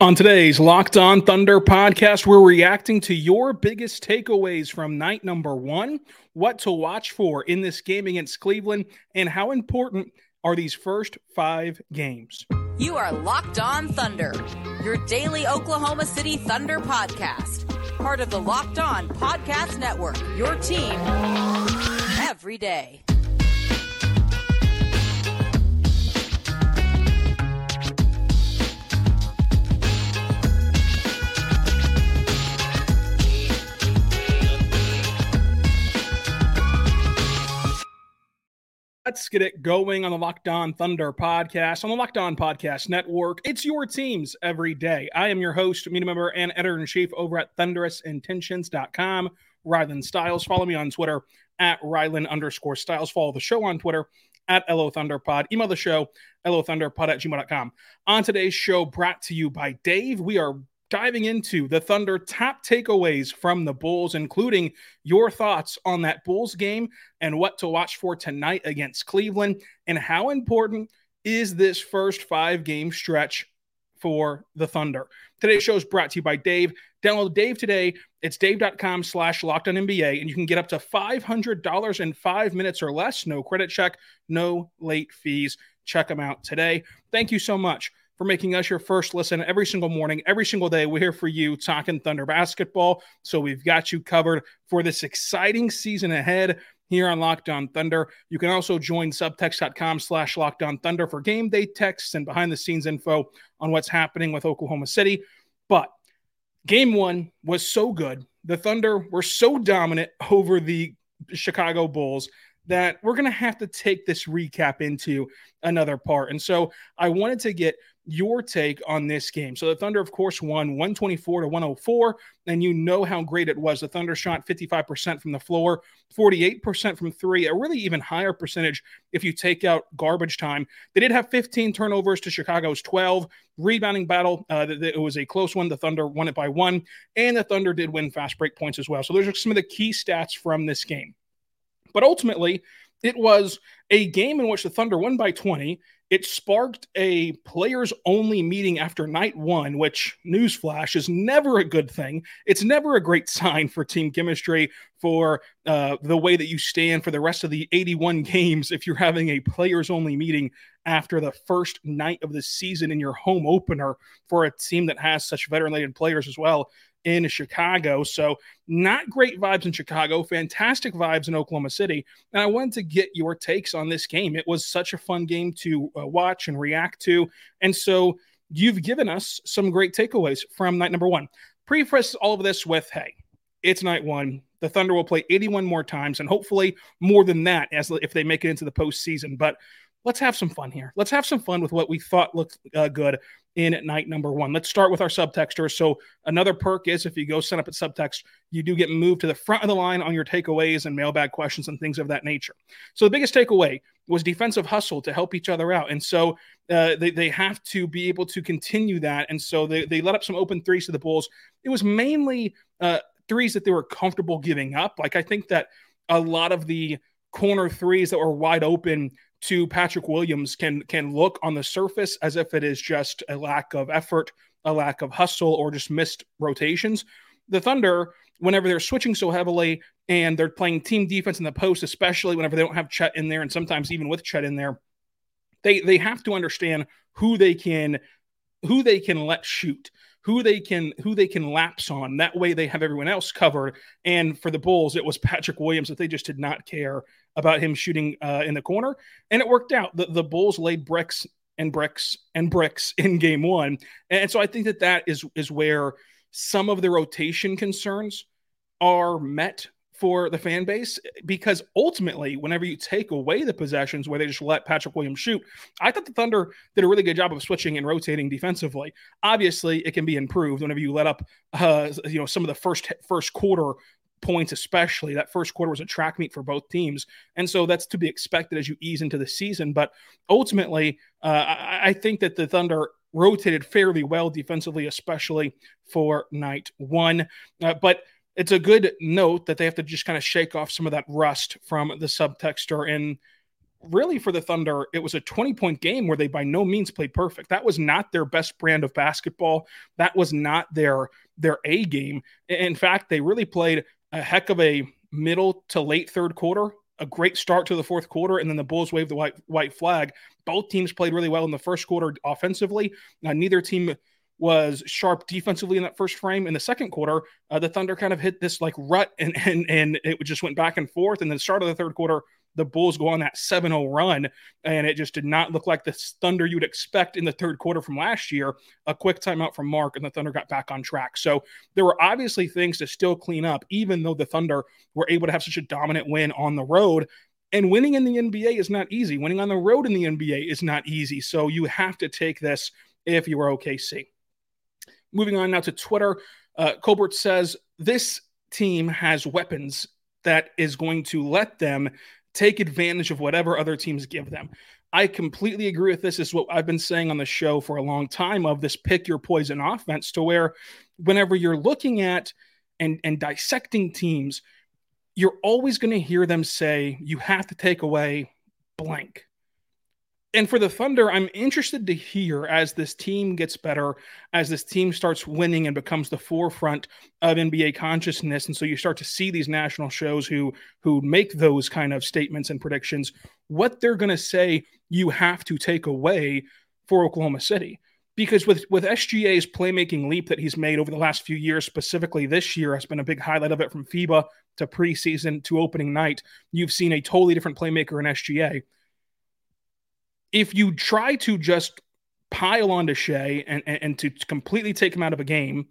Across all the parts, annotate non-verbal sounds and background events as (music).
On today's Locked On Thunder podcast, we're reacting to your biggest takeaways from night number one, what to watch for in this game against Cleveland, and how important are these first five games. You are Locked On Thunder, your daily Oklahoma City Thunder podcast, part of the Locked On Podcast Network, your team every day. Let's get it going on the Locked On Thunder podcast on the Locked On Podcast Network. It's your teams every day. I am your host, media member, and editor in chief over at thunderousintentions.com, Rylan Stiles. Follow me on Twitter at Rylan underscore Stiles. Follow the show on Twitter at LO Thunderpod. Email the show, LOThunderpod at gmail.com. On today's show, brought to you by Dave, we are diving into the Thunder top takeaways from the Bulls, including your thoughts on that Bulls game and what to watch for tonight against Cleveland, and how important is this first five game stretch for the Thunder. Today's show is brought to you by Dave. Download Dave today. It's dave.com slash locked on NBA, and you can get up to $500 in five minutes or less. No credit check, no late fees. Check them out today. Thank you so much for making us your first listen every single morning, every single day. We're here for you talking Thunder basketball. So we've got you covered for this exciting season ahead here on Locked On Thunder. You can also join subtext.com slash locked on thunder for game day texts and behind the scenes info on what's happening with Oklahoma City. But game one was so good. The Thunder were so dominant (laughs) over the Chicago Bulls that we're going to have to take this recap into another part. And so I wanted to get your take on this game. So the Thunder, of course, won 124 to 104, and you know how great it was. The Thunder shot 55% from the floor, 48% from three, a really even higher percentage if you take out garbage time. They did have 15 turnovers to Chicago's 12. Rebounding battle, uh, it was a close one. The Thunder won it by one, and the Thunder did win fast break points as well. So those are some of the key stats from this game. But ultimately, it was a game in which the Thunder won by 20. It sparked a players only meeting after night one, which, newsflash, is never a good thing. It's never a great (laughs) sign for team chemistry, for uh, the way that you stand for the rest of the 81 (laughs) games if you're having a players only meeting after the first night of the season in your home opener for a team that has such veteran laden players as well in Chicago. So, not great vibes in Chicago, fantastic vibes in Oklahoma City. And I wanted to get your takes on this game. It was such a fun game to uh, watch and react to. And so, you've given us some great takeaways from night number one. Preface all of this with hey, it's night one. The Thunder will play 81 more times and hopefully more than that as if they make it into the postseason. But let's have some fun here. Let's have some fun with what we thought looked uh, good in night number one. Let's start with our subtexters. So, another perk is if you go sign up at subtext, you do get moved to the front of the line on your takeaways and mailbag questions and things of that nature. So, the biggest takeaway was defensive hustle to help each other out. And so, uh, they, they have to be able to continue that. And so, they, they let up some open threes to the Bulls. It was mainly uh, threes that they were comfortable giving up. Like, I think that a lot of the corner threes that were wide open to Patrick Williams can can look on the surface as if it is just a lack of effort, a lack of hustle, or just missed rotations. The Thunder, whenever they're switching so heavily and they're playing team defense in the post, especially whenever they don't have Chet in there, and sometimes even with Chet in there, they they have to understand who they can who they can let shoot who they can who they can lapse on. That way they have everyone else covered. And for the Bulls, it was Patrick Williams that they just did not care about him shooting uh, in the corner, and it worked out. The, the Bulls laid bricks and bricks and bricks (laughs) in game one, and so I think that that is is where some of the rotation concerns are met for the fan base because ultimately, whenever you take away the possessions where they just let Patrick Williams shoot, I thought the Thunder did a really good job of switching and rotating defensively. Obviously, it can be improved whenever you let up, uh, you know, some of the first first quarter points, especially that first quarter was a track meet for both teams, and so that's to be expected as you ease into the season. But ultimately, uh, I, I think that the Thunder rotated fairly well defensively, especially for night one. Uh, but it's a good note that they have to just kind of shake off some of that rust from the subtexter. And really, for the Thunder, it was a 20 point game where they by no means played perfect. That was not their best brand of basketball. That was not their their A game. In fact, they really played a heck of a middle to late third quarter a great start to the fourth quarter, and then the Bulls waved the white white flag. Both teams played really well in the first quarter offensively. Now, neither team was sharp defensively in that first frame. In the second quarter, uh, the Thunder kind of hit this like rut and (laughs) and and it just went back and forth. And then the start of the third quarter, the Bulls go on that 7-0 run, and it just did not look like the Thunder you'd expect in the third quarter from last year. A quick timeout from Mark, and the Thunder got back on track. So there were obviously things to still clean up, even though the Thunder were able to have such a dominant win on the road. And winning in the NBA is not easy. Winning on the road in the NBA is not easy. So you have to take this if you are OKC. Moving on now to Twitter, uh, Colbert says this team has weapons that is going to let them take advantage of whatever other teams give them. I completely agree with this. this is what I've been saying on the show for a long time of this pick your poison offense to where whenever you're looking at and and dissecting teams, you're always going to hear them say you have to take away blank and for the Thunder, I'm interested to hear as this team gets better, as this team starts winning and becomes the forefront of NBA consciousness, and so you start to see these national shows who who make those kind of statements and predictions, what they're going to say you have to take away for Oklahoma City. Because with with SGA's playmaking leap that he's made over the last few years, specifically this year, has been a big highlight of it from FIBA to preseason to opening night. You've seen a totally different playmaker in SGA if you try to just pile onto Shai and, and, and, to completely take him out of a game,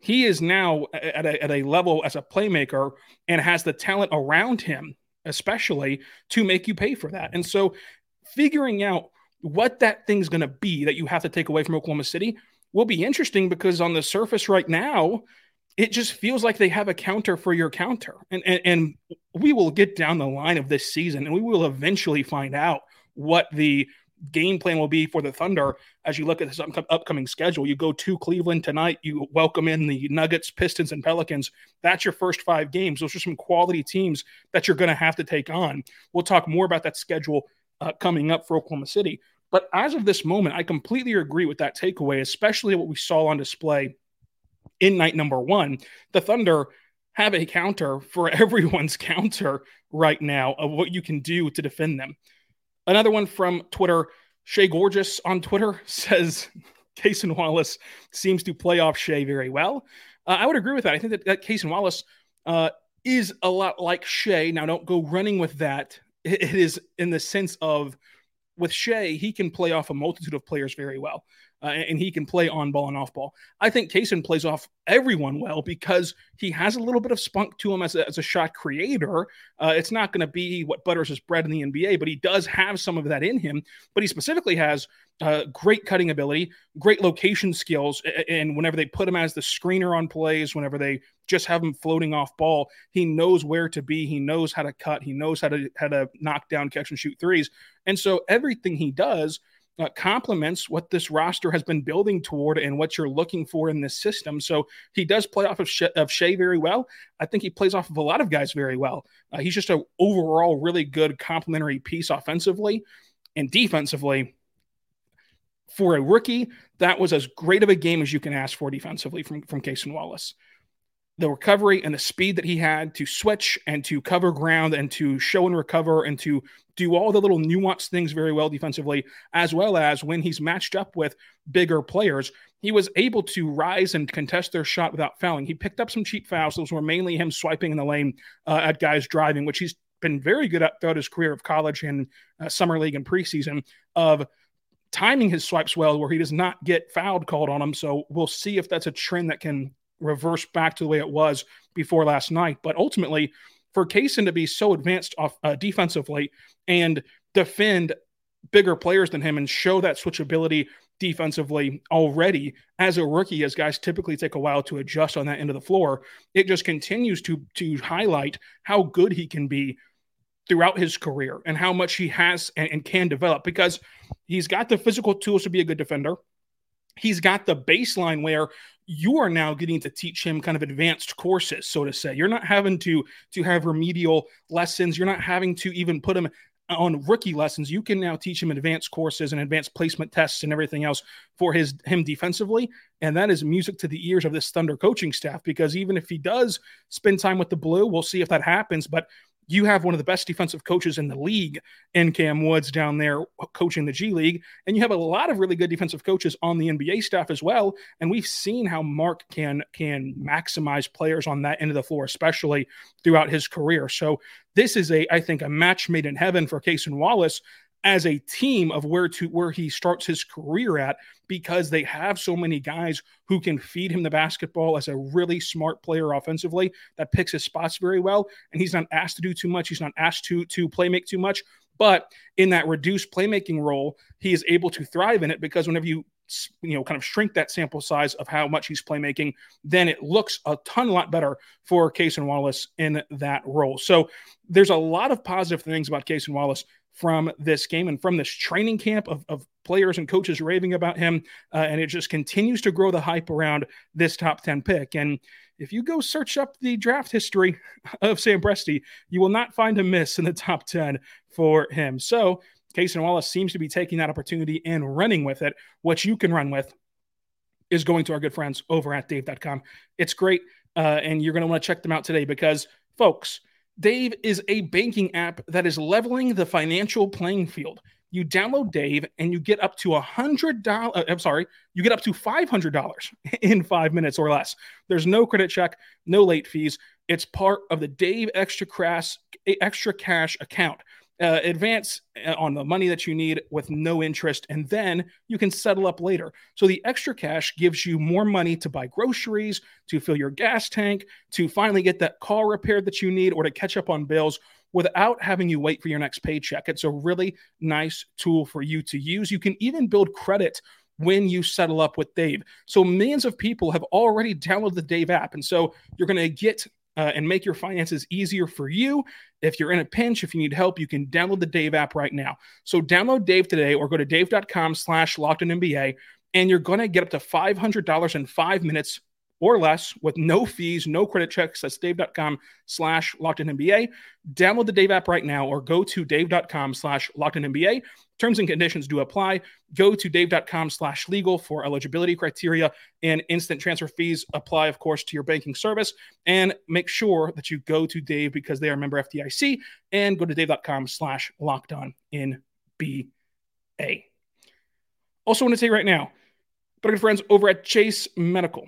he is now at a, at a level as a playmaker and has the talent around him, especially to make you pay for that. And so figuring out what that thing's going to be that you have to take away from Oklahoma City will be interesting because on the surface right now, it just feels like they have a counter for your counter. And, and, and we will get down the line of this season and we will eventually find out what the game plan will be for the Thunder as you look at this upcoming schedule. You go to Cleveland tonight, you welcome in the Nuggets, Pistons, and Pelicans. That's your first five games. Those are some quality teams that you're going to have to take on. We'll talk more about that schedule uh, coming up for Oklahoma City. But as of this moment, I completely agree with that takeaway, especially what we saw on display in night number one. The Thunder have a counter for (laughs) everyone's counter right now of what you can do to defend them. Another one from Twitter. Shai Gorgeous on Twitter (laughs) says Cason Wallace seems to play off Shai very well. Uh, I would agree with that. I think that, that Cason Wallace uh, is a lot like Shai. Now, don't go running with that. (laughs) It, is in the sense of with Shai, he can play off a multitude of players very well uh, and he can play on ball and off ball. I think Cason plays off everyone well because he has a little bit of spunk to him as a, as a shot creator. Uh, it's not going to be what butters his bread in the NBA, but he does have some of that in him. But he specifically has uh, great cutting ability, great location skills, and whenever they put him as the screener on plays, whenever they just have him floating off ball, he knows where to be. He knows how to cut. He knows how to how to knock down, catch, and shoot threes. And so everything he does uh, complements what this roster has been building toward and what you're looking for in this system. So he does play off of, Shai, of Shai very well. I think he plays off of a lot of guys very well. Uh, he's just an overall really good complementary piece offensively and defensively. For a rookie, that was as great of a game as you can ask for defensively from, from Cason Wallace the recovery and the speed that he had to switch and to cover ground and to show and recover and to do all the little nuanced things very well defensively, as well as when he's matched up with bigger players, he was able to rise and contest their shot without fouling. He picked up some cheap fouls. Those were mainly him swiping in the lane uh, at guys driving, which he's been very good at throughout his career of college and uh, summer league and preseason of timing his swipes well where he does not get fouled called on him. So we'll see if that's a trend that can reverse back to the way it was before last night. But ultimately, for Cason to be so advanced off uh, defensively and defend bigger players than him and show that switchability defensively already as a rookie as guys typically take a while to adjust on that end of the floor it just continues to to highlight how good he can be throughout his career and how much he has and, and can develop because he's got the physical tools to be a good defender he's got the baseline where you are now getting to teach him kind of advanced courses so to say. You're not having to to have remedial lessons. You're not having to even put him on rookie lessons. You can now teach him advanced courses and advanced placement tests and everything else for his him defensively. And that is music to the ears of this thunder coaching staff because even if he does spend time with the blue we'll see if that happens. But you have one of the best defensive coaches in the league in Cam Woods down there coaching the G League. And you have a lot of really good defensive coaches on the NBA staff as well. And we've seen how Mark can can maximize players on that end of the floor, especially throughout his career. So this is a, I think, a match made in heaven for Cason Wallace as a team of where to where he starts his career at because they have so many guys who can feed him the basketball as a really smart player offensively that picks his spots very well. And he's not asked to do too much. He's not asked to to play make too much. But in that reduced playmaking role he is able to thrive in it because whenever you you know kind of shrink that sample size of how much he's playmaking then it looks a ton lot better for Cason Wallace in that role. So there's a lot of positive things about Cason Wallace from this game and from this training camp of, of players and coaches raving about him. Uh, and it just continues to grow the hype around this top 10 pick. And if you go search up the draft history (laughs) of Sam Presti, you will not find a miss in the top 10 for him. So Cason Wallace seems to be taking that opportunity and running with it. What you can run with is going to our good friends over at dave.com. It's great. Uh, and you're going to want to check them out today because, folks, Dave is a banking app that is leveling the financial playing field. You download Dave and you get up to a hundred dollars. Uh, I'm sorry, you get up to five hundred dollars (laughs) in five minutes or less. There's no credit check, no late fees. It's part of the Dave Extra Cash Extra Cash account uh, advance uh, on the money that you need with no interest, and then you can settle up later. So the extra cash gives you more money to buy groceries, to fill your gas tank, to finally get that car repaired that you need, or to catch up on bills without having you wait for your next paycheck. It's a really nice tool for you to use. You can even build credit when you settle up with Dave. So millions of people have already downloaded the Dave app. And so you're going to get uh, and make your finances easier for you. If you're in a pinch, if you need help, you can download the Dave app right now. So download Dave today or go to dave.com slash locked in NBA and you're going to get up to $500 in five minutes or less with no fees, no credit checks. That's dave.com slash locked in NBA. Download the Dave app right now or go to dave.com slash locked in NBA. Terms and conditions do apply. Go to dave.com slash legal for eligibility criteria and instant transfer fees apply, of course, to your banking service. And make sure that you go to Dave because they are a member FDIC and go to dave.com slash locked on in BA. Also, want to say right now, but good friends over at Jase Medical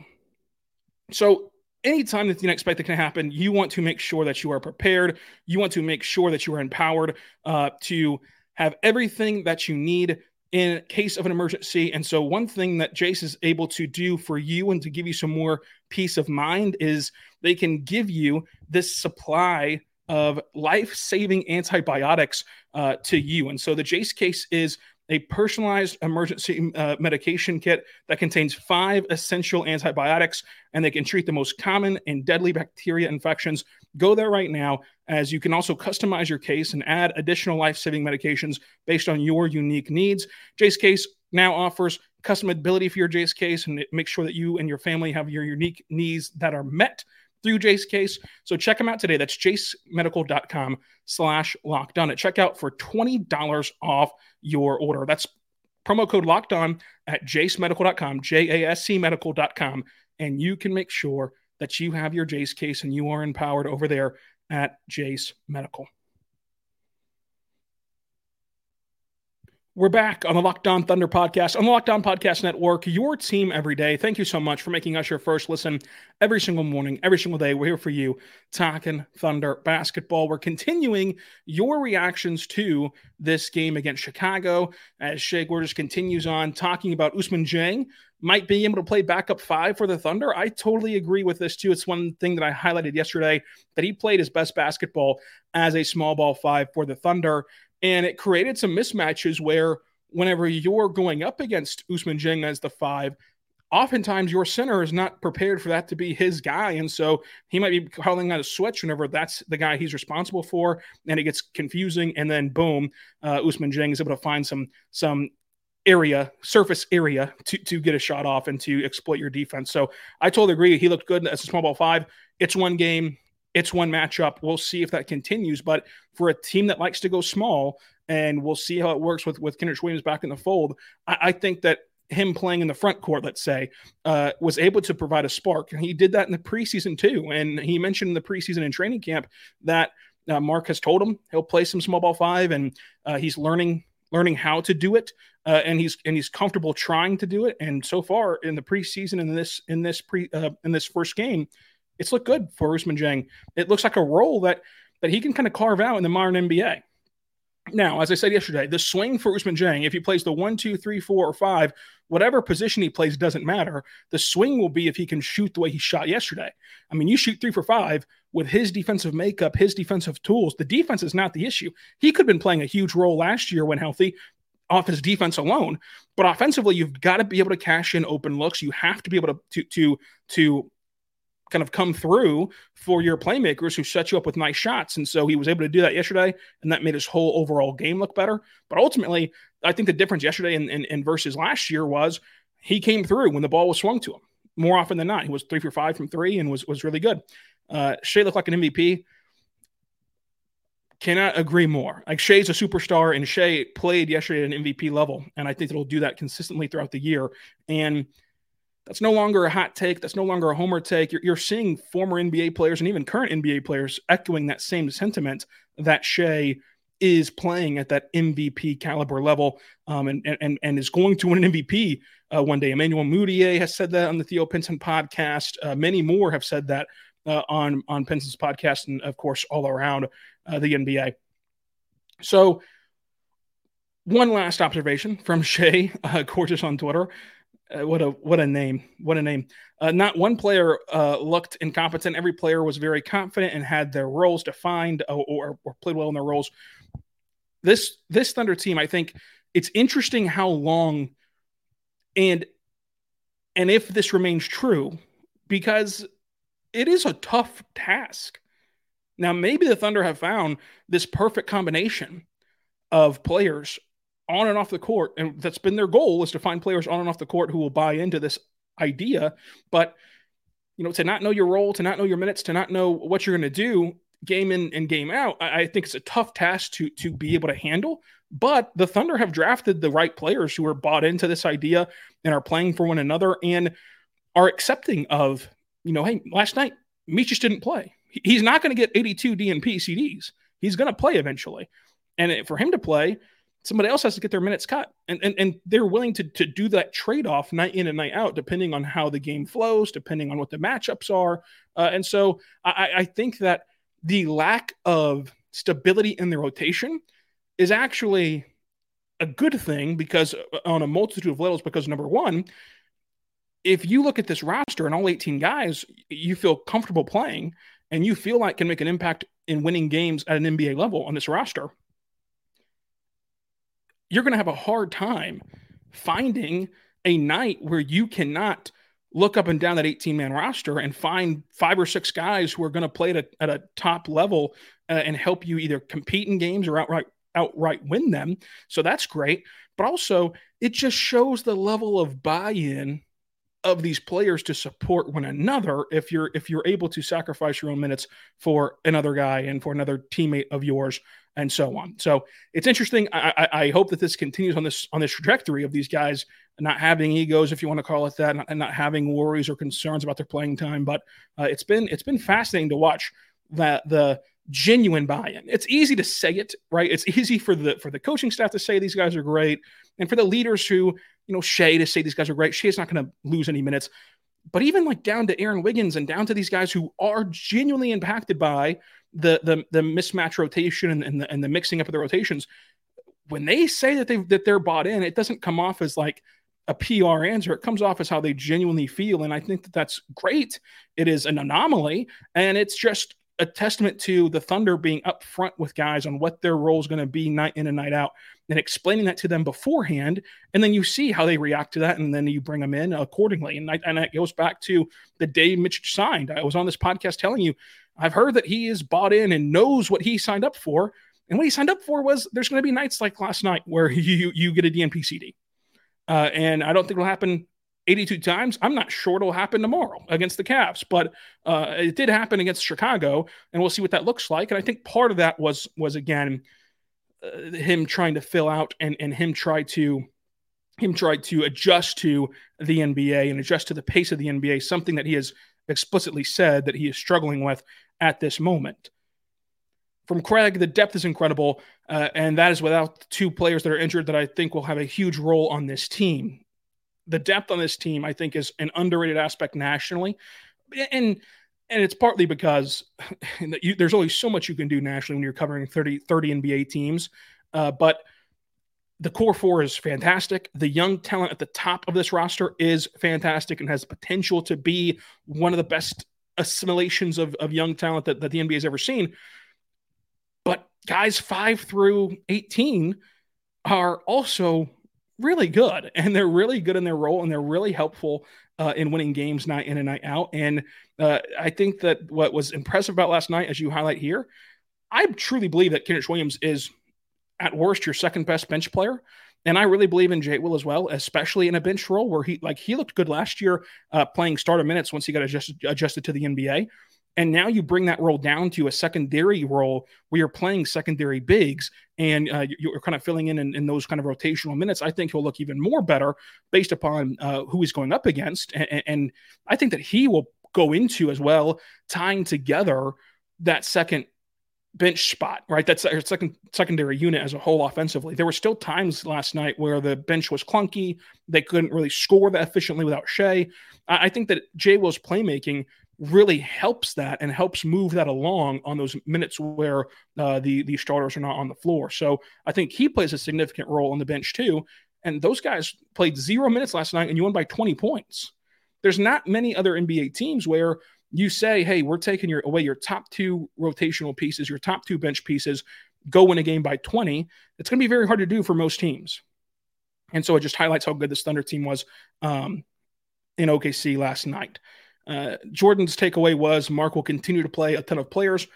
so, anytime that you expect that can happen, you want to make sure that you are prepared. You want to make sure that you are empowered uh, to have everything that you need in case of an emergency. And so, one thing that Jase is able to do for you and to give you some more peace of mind is they can give you this supply of life saving antibiotics uh, to you. And so, the Jase case is a personalized emergency uh, medication kit that contains five essential antibiotics and they can treat the most common and deadly bacteria infections. Go there right now, as you can also customize your case and add additional life saving medications based on your unique needs. Jase Case now offers customability for your Jase case and make sure that you and your family have your unique needs that are met through Jase Case. So check them out today. That's jasemedical.com slash locked on at checkout for $20 off your order. That's promo code locked on at jasemedical.com, J-A-S-C medical.com. And you can make sure that you have your Jase case and you are empowered over there at Jase Medical. We're back on the Locked On Thunder podcast, on the Locked On Podcast Network, your team every day. Thank you so much for making us your first listen every single morning, every single day. We're here for you, talking Thunder basketball. We're continuing your reactions to this game against Chicago as Shai Gilgeous continues on talking about Ousmane Dieng might be able to play backup five for the Thunder. I totally agree with this too. It's one thing that I highlighted yesterday that he played his best basketball as a small ball five for the Thunder. And it created some mismatches where whenever you're going up against Ousmane Dieng as the five, oftentimes your center is not prepared for that to be his guy. And so he might be calling out a switch whenever that's the guy he's responsible for. And it gets confusing. And then boom, uh, Ousmane Dieng is able to find some some area, surface area to, to get a shot off and to exploit your defense. So I totally agree. He looked good as a small ball five. It's one game. It's one matchup. We'll see if that continues. But for a team that likes to go small, and we'll see how it works with with Kenrich Williams back in the fold. I, I think that him playing in the front court, let's say, uh, was able to provide a spark. And he did that in the preseason too. And he mentioned in the preseason and training camp that uh, Mark has told him he'll play some small ball five, and uh, he's learning learning how to do it. Uh, and he's and he's comfortable trying to do it. And so far in the preseason in this in this pre uh, in this first game, it's looked good for Ousmane Dieng. It looks like a role that that he can kind of carve out in the modern NBA. Now, as I said yesterday, the swing for Ousmane Dieng, if he plays the one, two, three, four, or five, whatever position he plays doesn't matter. The swing will be if he can shoot the way he shot yesterday. I mean, you shoot three for five with his defensive makeup, his defensive tools. The defense is not the issue. He could have been playing a huge role last year when healthy off his defense alone. But offensively, you've got to be able to cash in open looks. You have to be able to to to to kind of come through for your playmakers who set you up with nice shots. And so he was able to do that yesterday, and that made his whole overall game look better. But ultimately, I think the difference yesterday and, versus last year was he came through when the ball was swung to him more often than not. He was three for five from three and was was really good. Uh, Shai looked like an MVP. Cannot agree more. Like Shai's a superstar, and Shai played yesterday at an MVP level, and I think he'll do that consistently throughout the year. And that's no longer a hot take. That's no longer a homer take. You're, you're seeing former NBA players and even current NBA players echoing that same sentiment that Shai is playing at that MVP caliber level um, and, and, and is going to win an MVP uh, one day. Emmanuel Mudiay has said that on the Theo Pinson podcast. Uh, many more have said that uh, on, on Pinson's podcast and, of course, all around uh, the NBA. So, one last observation from (laughs) Shai uh, Gilgeous on Twitter. Uh, what a what a name! What a name! Uh, not one player uh, looked incompetent. Every player was very confident and had their roles defined or, or, or, played well in their roles. This this Thunder team, I think, it's interesting how long and and if this remains true, because it is a tough task. Now, maybe the Thunder have found this perfect combination of players on and off the court, and that's been their goal is to find players on and off the court who will buy into this idea. But you know, to not know your role, to not know your minutes, to not know what you're going to do game in and game out, I, I think it's a tough task to to be able to handle. But the Thunder have drafted the right players who are bought into this idea and are playing for one another and are accepting of, you know, hey, last night Micic didn't play. He's not going to get 82 DNP CDs. He's going to play eventually. And for him to play, somebody else has to get their minutes cut. And and, and they're willing to, to do that trade-off night in and night out, depending on how the game flows, depending on what the matchups are. Uh, and so I, I think that the lack of stability in the rotation is actually a good thing because uh, on a multitude of levels, because number one, if you look at this roster and all 18 guys you feel comfortable playing and you feel like can make an impact in winning games at an NBA level on this roster, you're going to have a hard time finding a night where you cannot look up and down that 18 man roster and find five or six guys who are going to play at a, at a top level uh, and help you either compete in games or outright outright win them. So that's great. But also, it just shows the level of buy in of these players to support one another if you're if you're able to sacrifice your own minutes for another guy and for another teammate of yours and so on. So it's interesting. I, I, I, hope that this continues on this on this trajectory of these guys not having egos, if you want to call it that, and not having worries or concerns about their playing time. But uh, it's been it's been fascinating to watch that the genuine buy-in. It's easy to say it, right? It's easy for the for the coaching staff to say these guys are great, and for the leaders who, you know, Shai to say these guys are great. Shai's not going to lose any minutes, but even like down to Aaron Wiggins and down to these guys who are genuinely impacted by the the the mismatch rotation and, and the and the mixing up of the rotations. When they say that they that they're bought in, it doesn't come off as like a PR answer. It comes off as how they genuinely feel. And I think that that's great. It is an anomaly. And it's just a testament to the Thunder being upfront with guys on what their role is going to be night in and night out and explaining that to them beforehand. And then you see how they react to that. And then you bring them in accordingly. And, I, and that goes back to the day Mitch signed. I was on this podcast telling you, I've heard that he is bought in and knows what he signed up for. And what he signed up for was there's going to be nights like last night where (laughs) you you get a DNP CD. Uh, and I don't think it'll happen 82 times. I'm not sure it'll happen tomorrow against the Cavs, but uh, it did happen against Chicago, and we'll see what that looks like. And I think part of that was was again uh, him trying to fill out and and him try to him try to adjust to the NBA and adjust to the pace of the NBA, something that he has explicitly said that he is struggling with at this moment. From Craig, the depth is incredible, uh, and that is without two players that are injured that I think will have a huge role on this team the depth on this team, I think, is an underrated aspect nationally, and and it's partly because (laughs) you, there's only so much you can do nationally when you're covering 30, 30 NBA teams. Uh, but the core four is fantastic. The young talent at the top of this roster is fantastic and has potential to be one of the best assimilations of, of young talent that, that the NBA has ever seen. But guys five through 18 are also really good (laughs) and they're really good in their role and they're really helpful uh, in winning games night in and night out. And uh, I think that what was impressive about last night, as you highlight here, I truly believe that Kenrich Williams is at worst your second best bench player. And I really believe in Jay Will as well, especially in a bench role where he like he looked good last year uh, playing starter minutes once he got adjusted adjusted to the NBA. And now you bring that role down to a secondary role where you're playing secondary bigs and uh, you're kind of filling in, in, in those kind of rotational minutes. I think he'll look even more better based upon uh, who he's going up against. And, and I think that he will go into as well, tying together that second bench spot, right? That's a second secondary unit as a whole offensively. There were still times last night where the bench was clunky. They couldn't really score that efficiently without Shai. I, I think that Jay Will's playmaking really helps that and helps move that along on those minutes where uh, the the starters are not on the floor. So I think he plays a significant role on the bench too. And those guys played zero minutes last night, and you won by 20 points. There's not many other NBA teams where you say, "Hey, we're taking your away your top two rotational pieces, your top two bench pieces, go win a game by 20." It's going to be very hard to do for most teams. And so it just highlights how good this Thunder team was um, in OKC last night. Uh, Jordan's takeaway was Mark will continue to play a ton of players.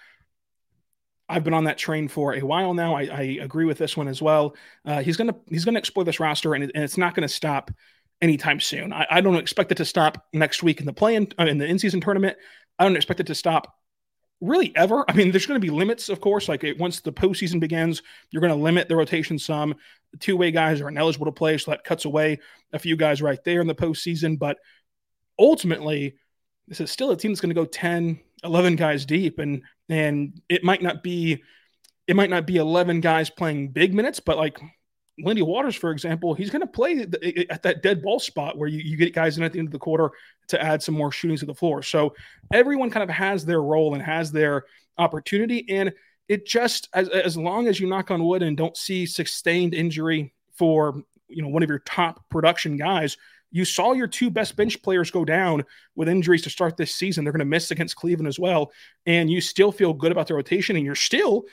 I've been on that train for a while now. I, I agree with this one as well. Uh, he's gonna he's gonna explore this roster, and, it, and it's not to stop anytime soon. I, I, don't expect it to stop next week in the play in, uh, in the in season tournament. I don't expect it to stop really ever. I mean, there's going to be limits, of course. Like it, once the postseason begins, you're going to limit the rotation some. Two way guys are ineligible to play, so that cuts away a few guys right there in the postseason. But ultimately, this is still a team that's going to go 10, 11 guys deep. And, and it might not be, it might not be 11 guys playing big minutes, but like Lindy Waters, for example, he's going to play at that dead ball spot where you, you get guys in at the end of the quarter to add some more shooting to the floor. So everyone kind of has their role and has their opportunity. And it just, as, as long as you knock on wood and don't see sustained injury for, you know, one of your top production guys, you saw your two best bench players go down with injuries to start this season. They're going to miss against Cleveland as well. And you still feel good about the rotation. And you're still,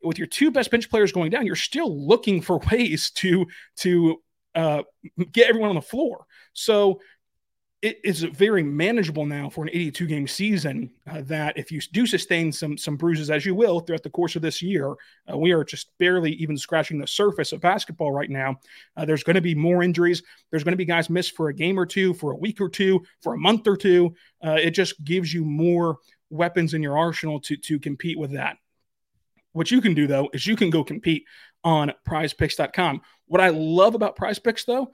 with your two best bench players going down, you're still looking for (laughs) ways to, to, uh, get everyone on the floor. So it is very manageable now for an 82 game season uh, that if you do sustain some some bruises as you will throughout the course of this year uh, we are just barely even scratching the surface of basketball right now. Uh, there's going to be more injuries. There's going to be guys missed for a game or two for a week or two for a month or two. Uh, it just gives you more weapons in your arsenal to to compete with that. What you can do though is you can go compete on prizepicks.com what i love about PrizePicks though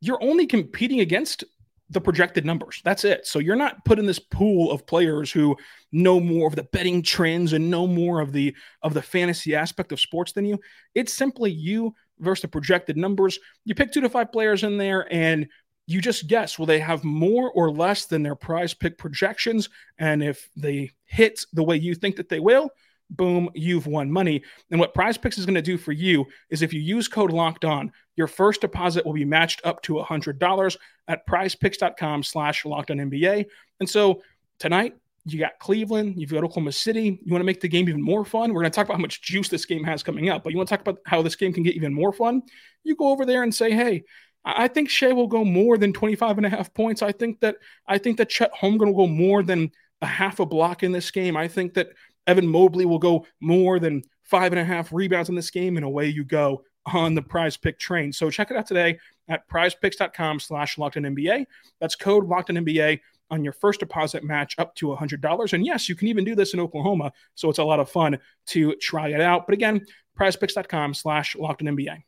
you're only competing against the projected numbers. That's it. So you're not put in this pool of players who know more of the betting trends and know more of the of the fantasy aspect of sports than you. It's simply you versus the projected numbers. You pick two to five players in there and you just guess will they have more or less than their prize pick projections and if they hit the way you think that they will boom, you've won money. And what PrizePicks is going to do for you is if you use code Locked On, your first deposit will be matched up to $100 at prizepicks.com slash locked on NBA. And so tonight, you got Cleveland, you've got Oklahoma City. You want to make the game even more fun? We're going to talk about how much juice this game has coming up, but you want to talk about how this game can get even more fun? You go over there and say, hey, I think Shai will go more than 25 and a half points. I think that I think that Chet Holmgren will go more than a half a block in this game. I think that Evan Mobley will go more than five and a half rebounds in this game, and away you go on the prize pick train. So check it out today at prizepicks.com slash locked NBA. That's code locked NBA on your first deposit match up to $100. And yes, you can even do this in Oklahoma. So it's a lot of fun to try it out. But again, prizepicks.com slash locked NBA.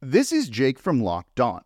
This is Jake from Locked On.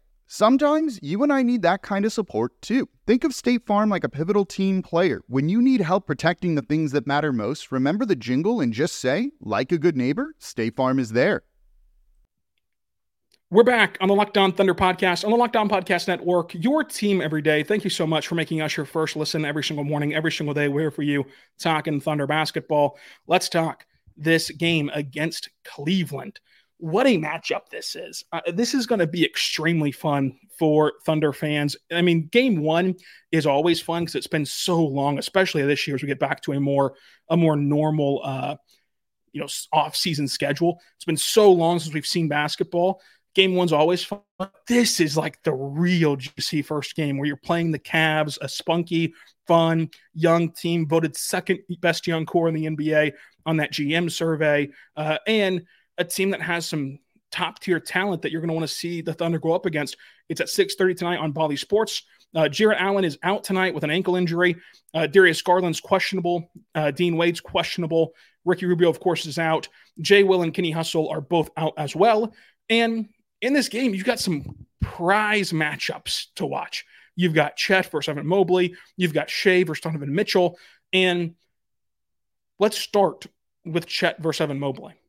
Sometimes you and I need that kind of support too. Think of State Farm like a pivotal team player. When you need help protecting the things that matter most, remember the jingle and just say, like a good neighbor, State Farm is there. We're back on the Locked On Thunder podcast, on the Locked On Podcast Network, your team every day. Thank you so much for making us your first listen every single morning, every single day. We're here for you talking Thunder basketball. Let's talk this game against Cleveland what a matchup this is. Uh, this is going to be extremely fun for Thunder fans. I mean, game one is always fun because it's been so long, especially this year as we get back to a more a more normal, uh, you know, off season schedule. It's been so long since we've seen basketball. Game one's always fun. This is like the real juicy first game where you're playing the Cavs, a spunky, fun, young team, voted second best young core in the NBA on that GM survey, uh, and a team that has some top tier talent that you're going to want to see the Thunder go up against. It's at 6:30 tonight on Bally Sports. Uh, Allen is out tonight with an ankle injury. Uh, Darius Garland's questionable. Uh, Dean Wade's questionable. Ricky Rubio, of course, is out. Jay Will and Kenny Hustle are both out as well. And in this game, you've got some prize matchups to watch. You've got Chet versus Evan Mobley. You've got Shai versus Donovan Mitchell. And let's start with Chet versus Evan Mobley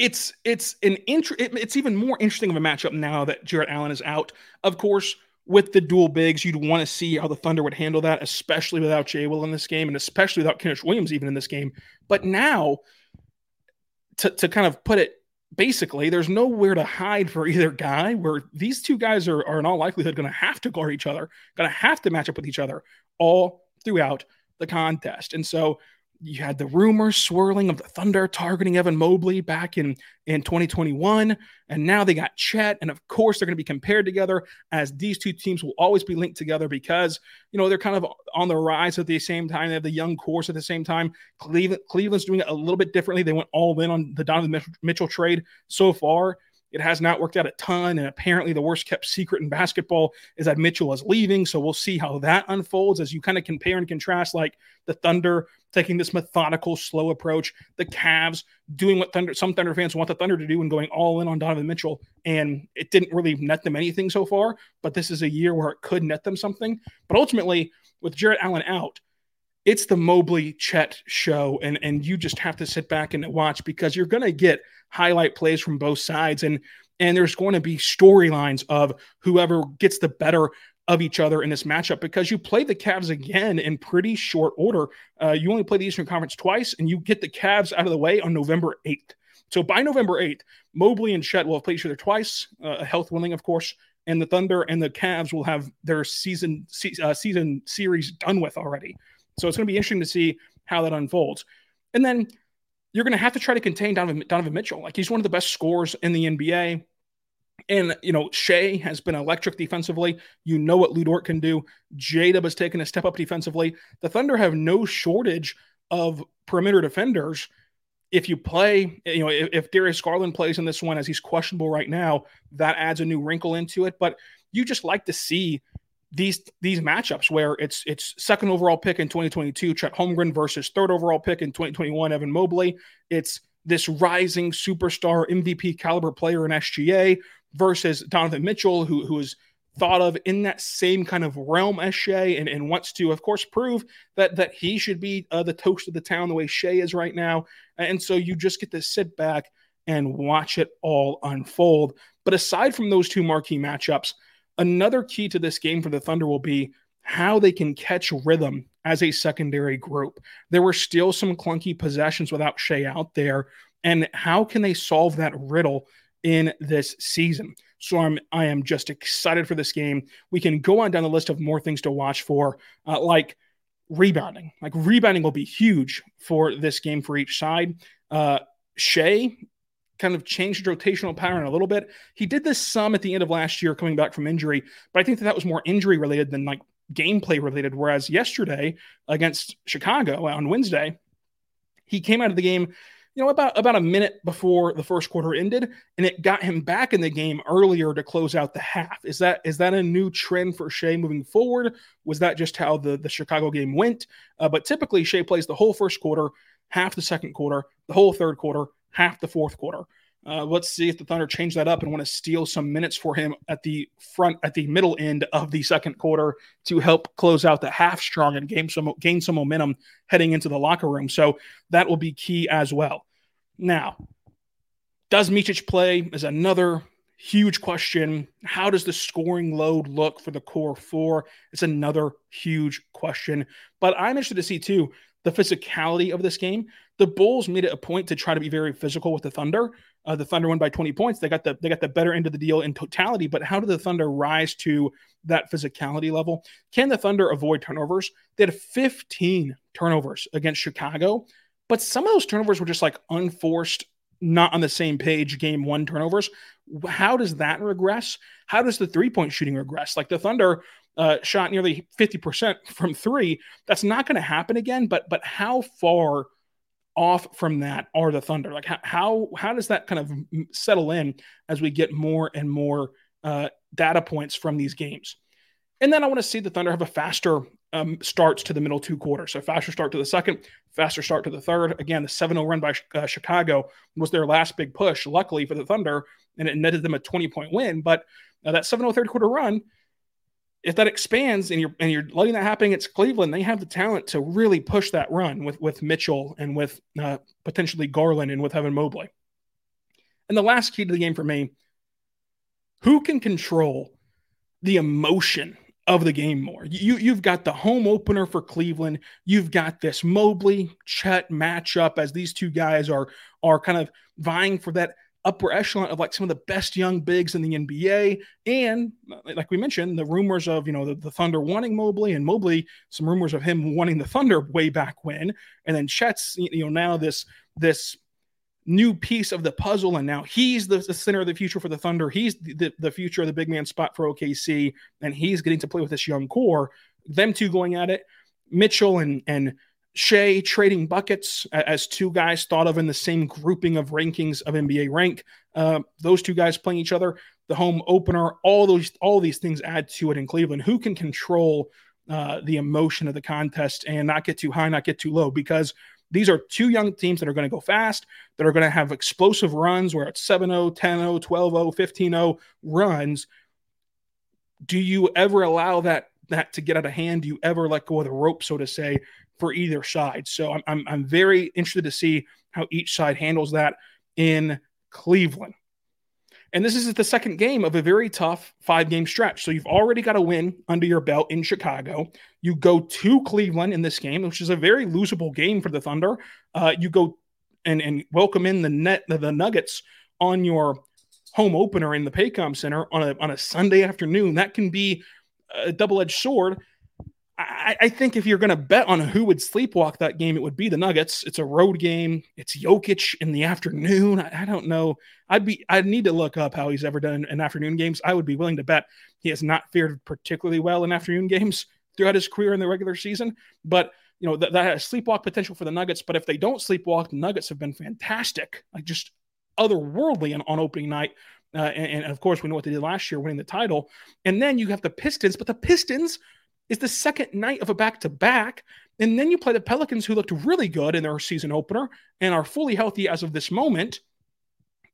it's it's an int- it, it's even more interesting of a matchup now that Jarrett Allen is out. Of course, with the dual bigs, you'd want to see how the Thunder would handle that, especially without Jay Will in this game, and especially without Kenrich Williams even in this game. But now, to to kind of put it basically, there's nowhere to hide for either guy. Where these two guys are, are in all likelihood going to have to guard each other, going to have to match up with each other all throughout the contest, and so you had the rumors swirling of the Thunder targeting Evan Mobley back in, in 2021. And now they got Chet. And of course, they're going to be compared together as these two teams will always be linked together because, you know, they're kind of on the rise at the same time. They have the young course at the same time. Cleveland, Cleveland's doing it a little bit differently. They went all in on the Donovan Mitchell trade so far. It has not worked out a ton. And apparently, the worst kept secret in basketball is that Mitchell is leaving. So we'll see how that unfolds as you kind of compare and contrast like the Thunder taking this methodical, slow approach, the Cavs doing what Thunder, some Thunder fans want the Thunder to do and going all in on Donovan Mitchell. And it didn't really net them anything so far. But this is a year where it could net them something. But ultimately, with Jarrett Allen out, it's the Mobley Chet show, and and you just have to sit back and watch because you're going to get highlight plays from both sides, and and there's going to be storylines of whoever gets the better of each other in this matchup because you play the Cavs again in pretty short order. Uh, you only play the Eastern Conference twice, and you get the Cavs out of the way on November 8th. So by November 8th, Mobley and Chet will have played each other twice, uh, health willing, of course, and the Thunder and the Cavs will have their season uh, season series done with already. So it's going to be interesting to see how that unfolds. And then you're going to have to try to contain Donovan, Donovan Mitchell. Like he's one of the best scorers in the NBA. And, you know, Shai has been electric defensively. You know what Dort can do. Jada has taken a step up defensively. The Thunder have no shortage of perimeter defenders. If you play, you know, if, if Darius Garland plays in this one as he's questionable right now, that adds a new wrinkle into it. But you just like to see these these matchups where it's it's second overall pick in 2022 Chet Holmgren versus third overall pick in 2021 Evan Mobley. It's this rising superstar MVP caliber player in SGA versus Donovan Mitchell, who who is thought of in that same kind of realm as Shai and, and wants to, of course, prove that that he should be uh, the toast of the town the way Shai is right now. And so you just get to sit back and watch it all unfold. But aside from those two marquee matchups, Another key to this game for the Thunder will be how they can catch rhythm as a secondary group. There were still some clunky possessions without Shai out there. And how can they solve that riddle in this season? So I'm I am just excited for this game. We can go on down the list of more things to watch for, uh, like rebounding. Like rebounding will be huge for this game for each side. Uh, Shai kind of changed rotational pattern a little bit. He did this some at the end of last year coming back from injury, but I think that that was more injury related than like gameplay related. Whereas yesterday against Chicago on Wednesday, he came out of the game, you know, about about a minute before the first quarter ended, and it got him back in the game earlier to close out the half. Is that is that a new trend for Shai moving forward? Was that just how the the Chicago game went? Uh, but typically, Shai plays the whole first quarter, half the second quarter, the whole third quarter, half the fourth quarter. Uh, let's see if the Thunder change that up and want to steal some minutes for him at the front, at the middle end of the second quarter to help close out the half strong and gain some gain some momentum heading into the locker room. So that will be key as well. Now, does Micic play? Is another huge question. How does the scoring load look for the core four? It's another huge question. But I'm interested to see too the physicality of this game. The Bulls made it a point to try to be very physical with the Thunder. Uh, the Thunder won by 20 points. They got the they got the better end of the deal in totality. But how did the Thunder rise to that physicality level? Can the Thunder avoid turnovers? They had 15 turnovers against Chicago, but some of those turnovers were just like unforced, not on the same page. Game one turnovers. How does that regress? How does the three point shooting regress? Like the Thunder uh, shot nearly 50% from three. That's not going to happen again. But but how far off from that are the Thunder? Like how how, how does that kind of settle in as we get more and more uh, data points from these games? And then I want to see the Thunder have a faster um, starts to the middle two quarters. So faster start to the second, faster start to the third. Again, the 7-0 run by uh, Chicago was their last big push, luckily for the Thunder, and it netted them a 20-point win. But uh, that 7-0 third quarter run – if that expands and you're and you're letting that happen against Cleveland, they have the talent to really push that run with with Mitchell and with uh, potentially Garland and with Evan Mobley. And the last key to the game for me: who can control the emotion of the game more? You you've got the home opener for Cleveland. You've got this Mobley Chet matchup as these two guys are are kind of vying for that upper echelon of like some of the best young bigs in the NBA. And like we mentioned, the rumors of, you know, the, the, Thunder wanting Mobley and Mobley, some rumors of him wanting the Thunder way back when. And then Chet's, you know, now this, this new piece of the puzzle. And now he's the, the center of the future for the Thunder. He's the, the future of the big man spot for OKC. And he's getting to play with this young core. Them two going at it. Mitchell and, and, Shai trading buckets as two guys thought of in the same grouping of rankings of NBA rank. Uh, those two guys playing each other, the home opener, all those all these things add to it in Cleveland. Who can control uh, the emotion of the contest and not get too high, not get too low? Because these are two young teams that are going to go fast, that are going to have explosive runs where it's 7 0, 10 0, 12 0, 15 0 runs. Do you ever allow that that to get out of hand? Do you ever let go of the rope, so to say, for either side. So I'm, I'm, I'm very interested to see how each side handles that in Cleveland. And this is the second game of a very tough five game stretch. So you've already got a win under your belt in Chicago. You go to Cleveland in this game, which is a very losable game for the Thunder. Uh, you go and, and welcome in the net the Nuggets on your home opener in the Paycom Center on a on a Sunday afternoon. That can be a double edged sword. I, I, think if you're going to bet on who would sleepwalk that game, it would be the Nuggets. It's a road game. It's Jokic in the afternoon. I, I don't know. I'd be. I'd need to look up how he's ever done in afternoon games. I would be willing to bet he has not fared particularly well in afternoon games throughout his career in the regular season. But you know that, that has sleepwalk potential for the Nuggets. But if they don't sleepwalk, the Nuggets have been fantastic, like just otherworldly on, on opening night. Uh, and, and, of course, we know what they did last year, winning the title. And then you have the Pistons, but the Pistons is the second night of a back to back. And then you play the Pelicans, who looked really good in their season opener and are fully healthy as of this moment.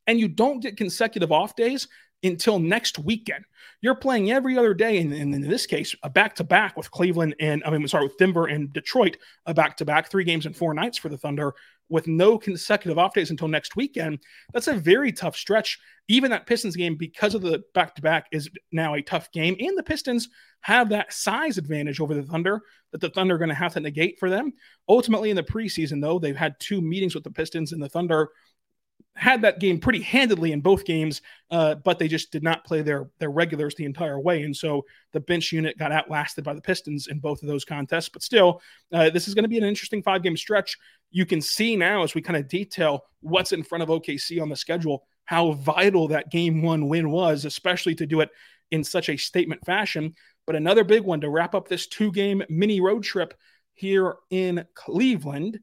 And you don't get consecutive off days until next weekend. You're playing every other day, and, in this case, a back to back with Cleveland and I mean, sorry, with Denver and Detroit, a back to back, three games and four nights for the Thunder with no consecutive off days until next weekend. That's a very tough stretch. Even that Pistons game, because of the back to back, is now a tough game. And the Pistons have that size advantage over the Thunder that the Thunder are going to have to negate for them. Ultimately, in the preseason, though, they've had two meetings with the Pistons, and the Thunder had that game pretty handedly in both games, uh, but they just did not play their their regulars the entire way, and so the bench unit got outlasted by the Pistons in both of those contests. But still, uh, this is going to be an interesting five game stretch. You can see now as we kind of detail what's in front of OKC on the schedule how vital that game one win was, especially to do it in such a statement fashion. But another big one to wrap up this two game mini road trip here in Cleveland.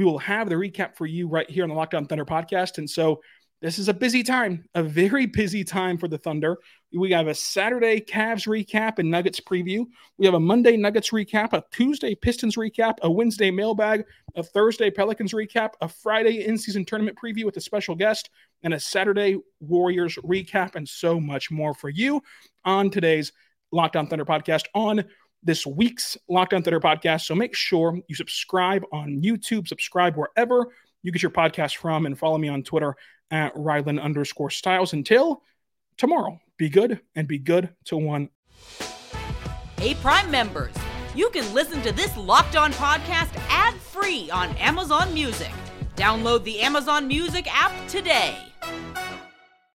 We will have the recap for you right here on the Locked On Thunder podcast. And so this is a busy time, a very busy time for the Thunder. We have a Saturday Cavs recap and Nuggets preview. We have a Monday Nuggets recap, a Tuesday Pistons recap, a Wednesday mailbag, a Thursday Pelicans recap, a Friday in season tournament preview with a special guest, and a Saturday Warriors recap, and so much more for you on today's Locked On Thunder podcast on this week's Locked On Thunder podcast. So make sure you subscribe on YouTube, subscribe wherever you get your podcast from, and follow me on Twitter at Rylan underscore Stiles. Until tomorrow, be good and be good to one. Hey, Prime members, you can listen to this Locked On podcast ad free on Amazon Music. Download the Amazon Music app today.